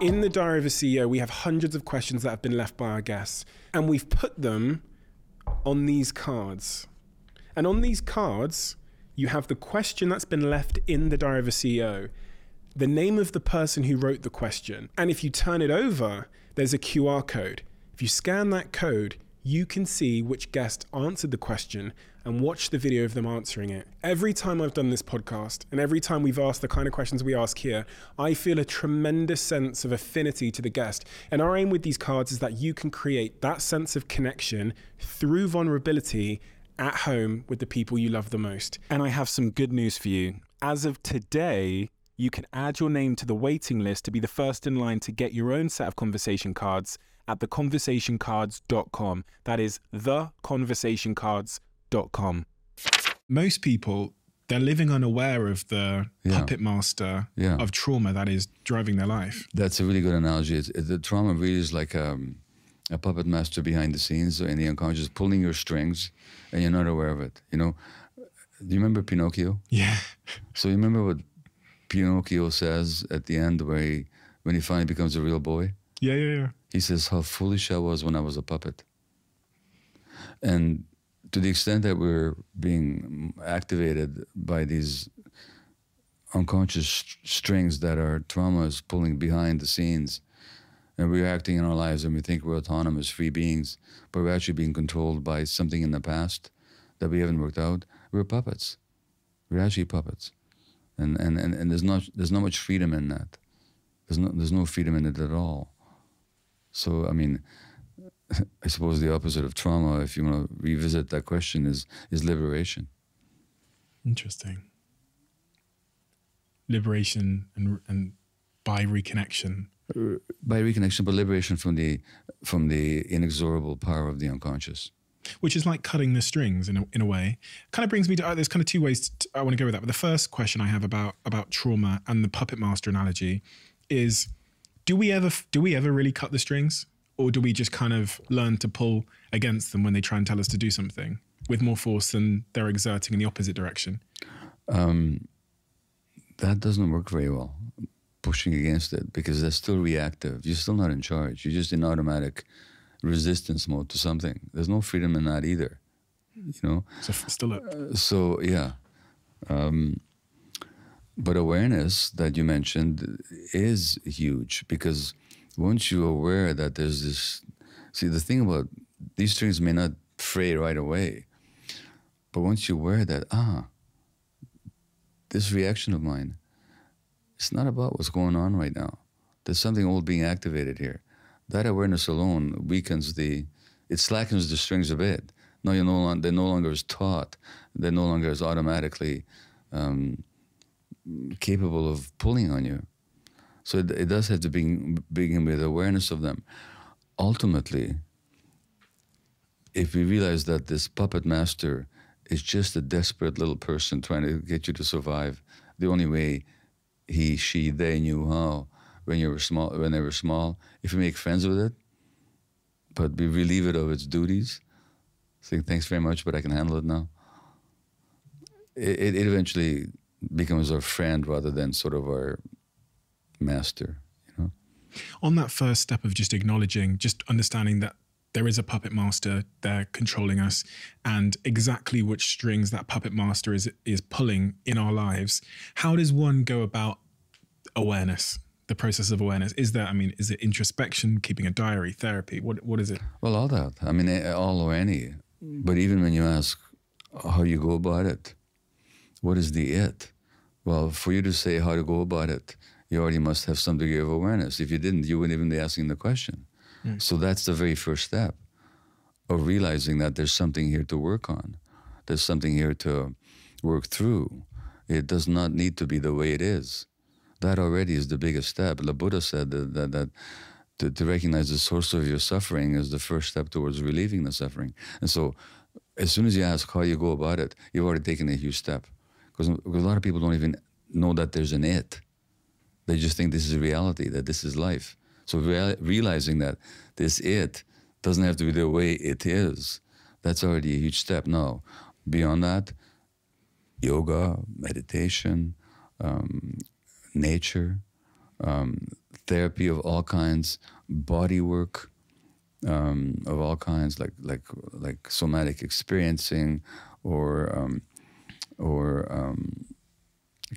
In the Diary of a CEO, we have hundreds of questions that have been left by our guests, and we've put them on these cards. And on these cards, you have the question that's been left in the Diary of a CEO, the name of the person who wrote the question, and if you turn it over, there's a QR code. If you scan that code, you can see which guest answered the question and watch the video of them answering it. Every time I've done this podcast and every time we've asked the kind of questions we ask here, I feel a tremendous sense of affinity to the guest. And our aim with these cards is that you can create that sense of connection through vulnerability at home with the people you love the most. And I have some good news for you. As of today, you can add your name to the waiting list to be the first in line to get your own set of conversation cards at theconversationcards.com. That is theconversationcards.com. Most people, they're living unaware of the Yeah. puppet master Yeah. of trauma that is driving their life. That's a really good analogy. It's, it, the trauma really is like um, a puppet master behind the scenes in the unconscious, pulling your strings, and you're not aware of it. You know, do you remember Pinocchio? Yeah. So you remember what Pinocchio says at the end, where he, when he finally becomes a real boy, Yeah, yeah, yeah. He says, "How foolish I was when I was a puppet." And to the extent that we're being activated by these unconscious st- strings that our trauma is pulling behind the scenes, and we're acting in our lives and we think we're autonomous, free beings, but we're actually being controlled by something in the past that we haven't worked out. We're puppets. We're actually puppets, and and and, and there's not there's not much freedom in that. There's no there's no freedom in it at all. So I mean, I suppose the opposite of trauma, if you want to revisit that question, is is liberation. Interesting. Liberation and and by reconnection. By reconnection, but liberation from the from the inexorable power of the unconscious. which is like cutting the strings in a, in a way. Kind of brings me to uh, there's kind of two ways to, I want to go with that. But the first question I have about about trauma and the puppet master analogy is: Do we ever do we ever really cut the strings, or do we just kind of learn to pull against them when they try and tell us to do something with more force than they're exerting in the opposite direction? Um, that doesn't work very well. Pushing against it because they're still reactive. You're still not in charge. You're just in automatic resistance mode to something. There's no freedom in that either. You know. So f- still, a, So yeah, um, but awareness that you mentioned is huge because once you're aware that there's this, see the thing about these strings may not fray right away, but once you're aware that ah, this reaction of mine, it's not about what's going on right now. There's something old being activated here. That awareness alone weakens the, it slackens the strings a bit. No, you're no longer, they're no longer as taut. They're no longer as automatically um, capable of pulling on you. So it, it does have to be, begin with awareness of them. Ultimately, if we realize that this puppet master is just a desperate little person trying to get you to survive, the only way he, she, they knew how when you were small, when they were small, if you make friends with it, but we relieve it of its duties, saying thanks very much, but I can handle it now. It, it, it eventually becomes our friend rather than sort of our master. You know. on that first step of just acknowledging, just understanding that there is a puppet master there controlling us, and exactly which strings that puppet master is is pulling in our lives. How does one go about awareness? The process of awareness is there. I mean, is it introspection, keeping a diary, therapy? What what is it? Well, all that. I mean, eh, all or any. But even when you ask how you go about it, what is the it? Well, for you to say how to go about it, you already must have some degree of awareness. If you didn't, you wouldn't even be asking the question. Hmm. So that's the very first step of realizing that there's something here to work on. There's something here to work through. It does not need to be the way it is. That already is the biggest step. The Buddha said that, that, that to, to recognize the source of your suffering is the first step towards relieving the suffering. And so, as soon as you ask how you go about it, you've already taken a huge step. Because a lot of people don't even know that there's an it. They just think this is reality, that this is life. So, rea- realizing that this it doesn't have to be the way it is, that's already a huge step. Now, beyond that, yoga, meditation, um, nature, um, therapy of all kinds, body work um, of all kinds, like like like somatic experiencing, or um, or um,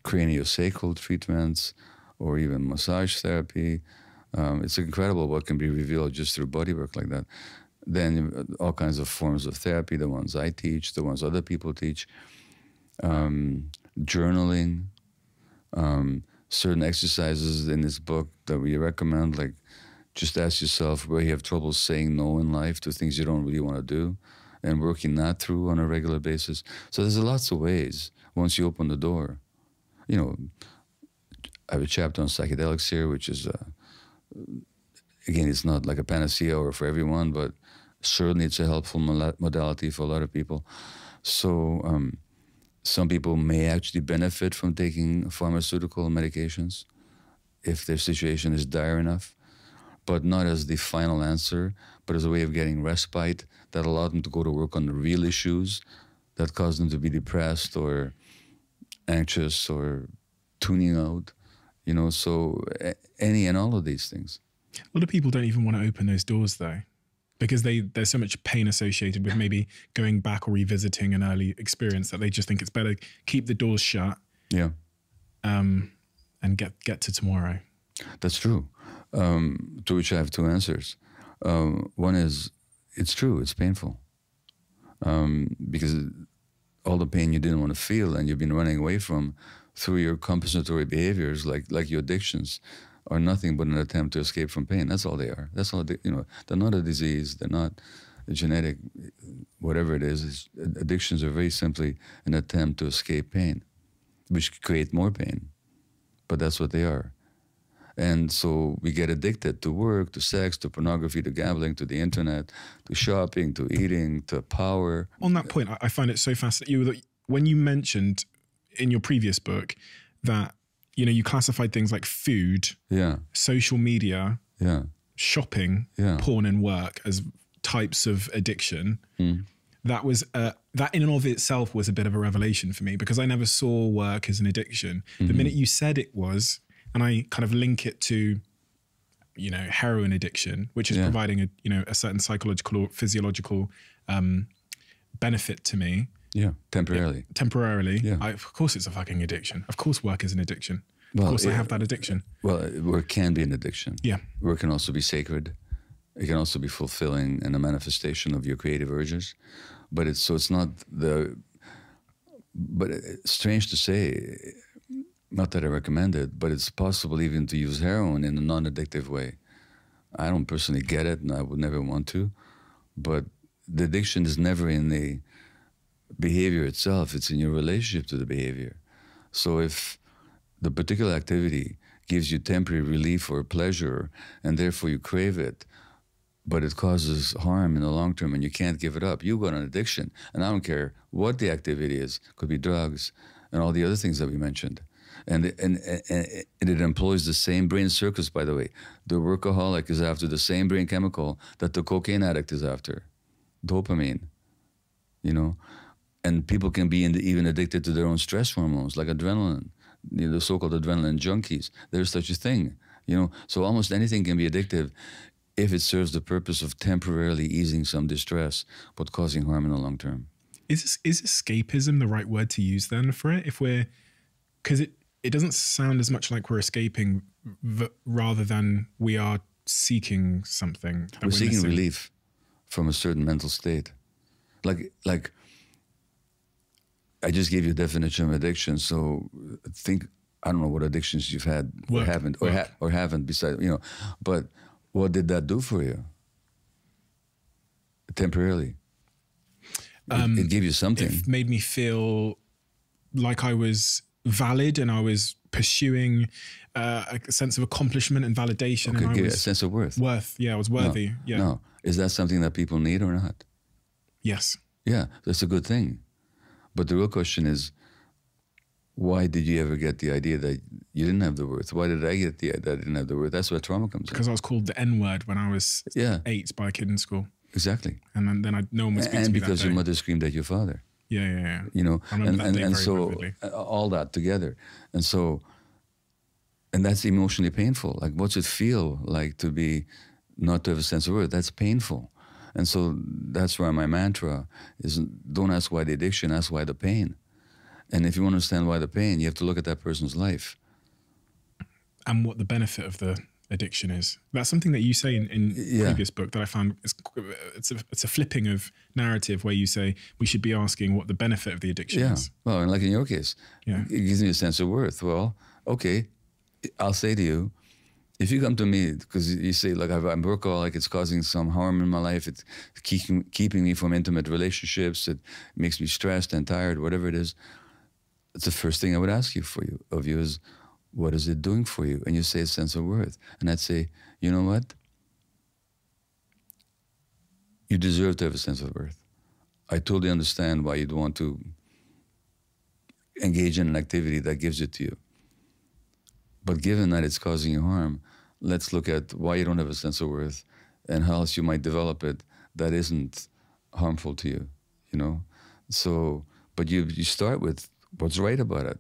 craniosacral treatments, or even massage therapy. Um, it's incredible what can be revealed just through body work like that. Then uh, all kinds of forms of therapy, the ones I teach, the ones other people teach, um, journaling, um, certain exercises in this book that we recommend, like just ask yourself where you have trouble saying no in life to things you don't really want to do and working that through on a regular basis. So there's lots of ways once you open the door. You know, I have a chapter on psychedelics here, which is, uh, again, it's not like a panacea or for everyone, but certainly it's a helpful modality for a lot of people. So um, some people may actually benefit from taking pharmaceutical medications if their situation is dire enough, but not as the final answer, but as a way of getting respite that allowed them to go to work on the real issues that caused them to be depressed or anxious or tuning out, you know, so any and all of these things. A lot of people don't even want to open those doors though because they there's so much pain associated with maybe going back or revisiting an early experience that they just think it's better keep the doors shut. Yeah. Um, and get get to tomorrow. That's true. Um, to which I have two answers. Um, one is it's true. It's painful um, because all the pain you didn't want to feel and you've been running away from through your compensatory behaviors, like like your addictions, are nothing but an attempt to escape from pain. That's all they are. That's all they, you know. They're not a disease. They're not genetic, whatever it is. Addictions are very simply an attempt to escape pain, which create more pain. But that's what they are. And so we get addicted to work, to sex, to pornography, to gambling, to the internet, to shopping, to eating, to power. On that point, I find it so fascinating. You, when you mentioned in your previous book that you know, you classified things like food, yeah, social media, yeah, shopping, yeah. porn, and work as types of addiction. Mm. That was uh, that in and of itself was a bit of a revelation for me because I never saw work as an addiction. Mm-hmm. The minute you said it was, and I kind of link it to, you know, heroin addiction, which is yeah. providing a you know a certain psychological or physiological um, benefit to me. Yeah, temporarily. Temporarily. Yeah. I, of course, it's a fucking addiction. Of course, work is an addiction. Well, of course, I have that addiction. Well, work can be an addiction. Yeah. Work can also be sacred. It can also be fulfilling and a manifestation of your creative urges. But it's so it's not the. But it's strange to say, not that I recommend it, but it's possible even to use heroin in a non-addictive way. I don't personally get it, and I would never want to. But the addiction is never in the behavior itself, it's in your relationship to the behavior. So if the particular activity gives you temporary relief or pleasure, and therefore you crave it, but it causes harm in the long term and you can't give it up, you've got an addiction. And I don't care what the activity is, could be drugs and all the other things that we mentioned. And, and, and, and it employs the same brain circuits, by the way. The workaholic is after the same brain chemical that the cocaine addict is after dopamine, you know? and people can be the, even addicted to their own stress hormones, like adrenaline, you know, the so-called adrenaline junkies. There's such a thing, you know. So almost anything can be addictive if it serves the purpose of temporarily easing some distress, but causing harm in the long term. Is is escapism the right word to use then for it? If we're because it it doesn't sound as much like we're escaping, v- rather than we are seeking something. We're, we're, seeking missing. relief from a certain mental state, like like I just gave you a definition of addiction. So think I don't know what addictions you've had or haven't or, ha- or haven't besides you know, but what did that do for you temporarily? Um, it, it, gave you something. It made me feel like I was valid and I was pursuing uh, a sense of accomplishment and validation. Okay, and a sense of worth. Worth, yeah, I was worthy. No, yeah. No, is that something that people need or not? Yes. Yeah, that's a good thing. But the real question is, why did you ever get the idea that you didn't have the worth? Why did I get the idea that I didn't have the worth? That's where trauma comes from. because in. I was called the N word when I was yeah. eight by a kid in school. Exactly. And then, then I, no one would speak and to me because your mother screamed at your father. Yeah, yeah, yeah. You know, and and, and so vividly. uh, all that together, and so, and that's emotionally painful. Like, what's it feel like to be not to have a sense of worth? That's painful, and so that's why my mantra is: don't ask why the addiction, ask why the pain. And if you want to understand why the pain, you have to look at that person's life. and what the benefit of the addiction is. That's something that you say in, in Yeah. previous book that I found is it's a it's a flipping of narrative where you say we should be asking what the benefit of the addiction Yeah. is. Well, and like in your case, Yeah. it gives me a sense of worth. Well, okay, I'll say to you, if you come to me because you say, like, I've- I'm workaholic, it's causing some harm in my life, it's keeping keeping me from intimate relationships, it makes me stressed and tired, whatever it is. It's the first thing I would ask you for you of you is, what is it doing for you? And you say a sense of worth, and I'd say, you know what? You deserve to have a sense of worth. I totally understand why you'd want to engage in an activity that gives it to you. But given that it's causing you harm, let's look at why you don't have a sense of worth and how else you might develop it that isn't harmful to you, you know? So, but you, you start with what's right about it.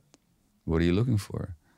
What are you looking for?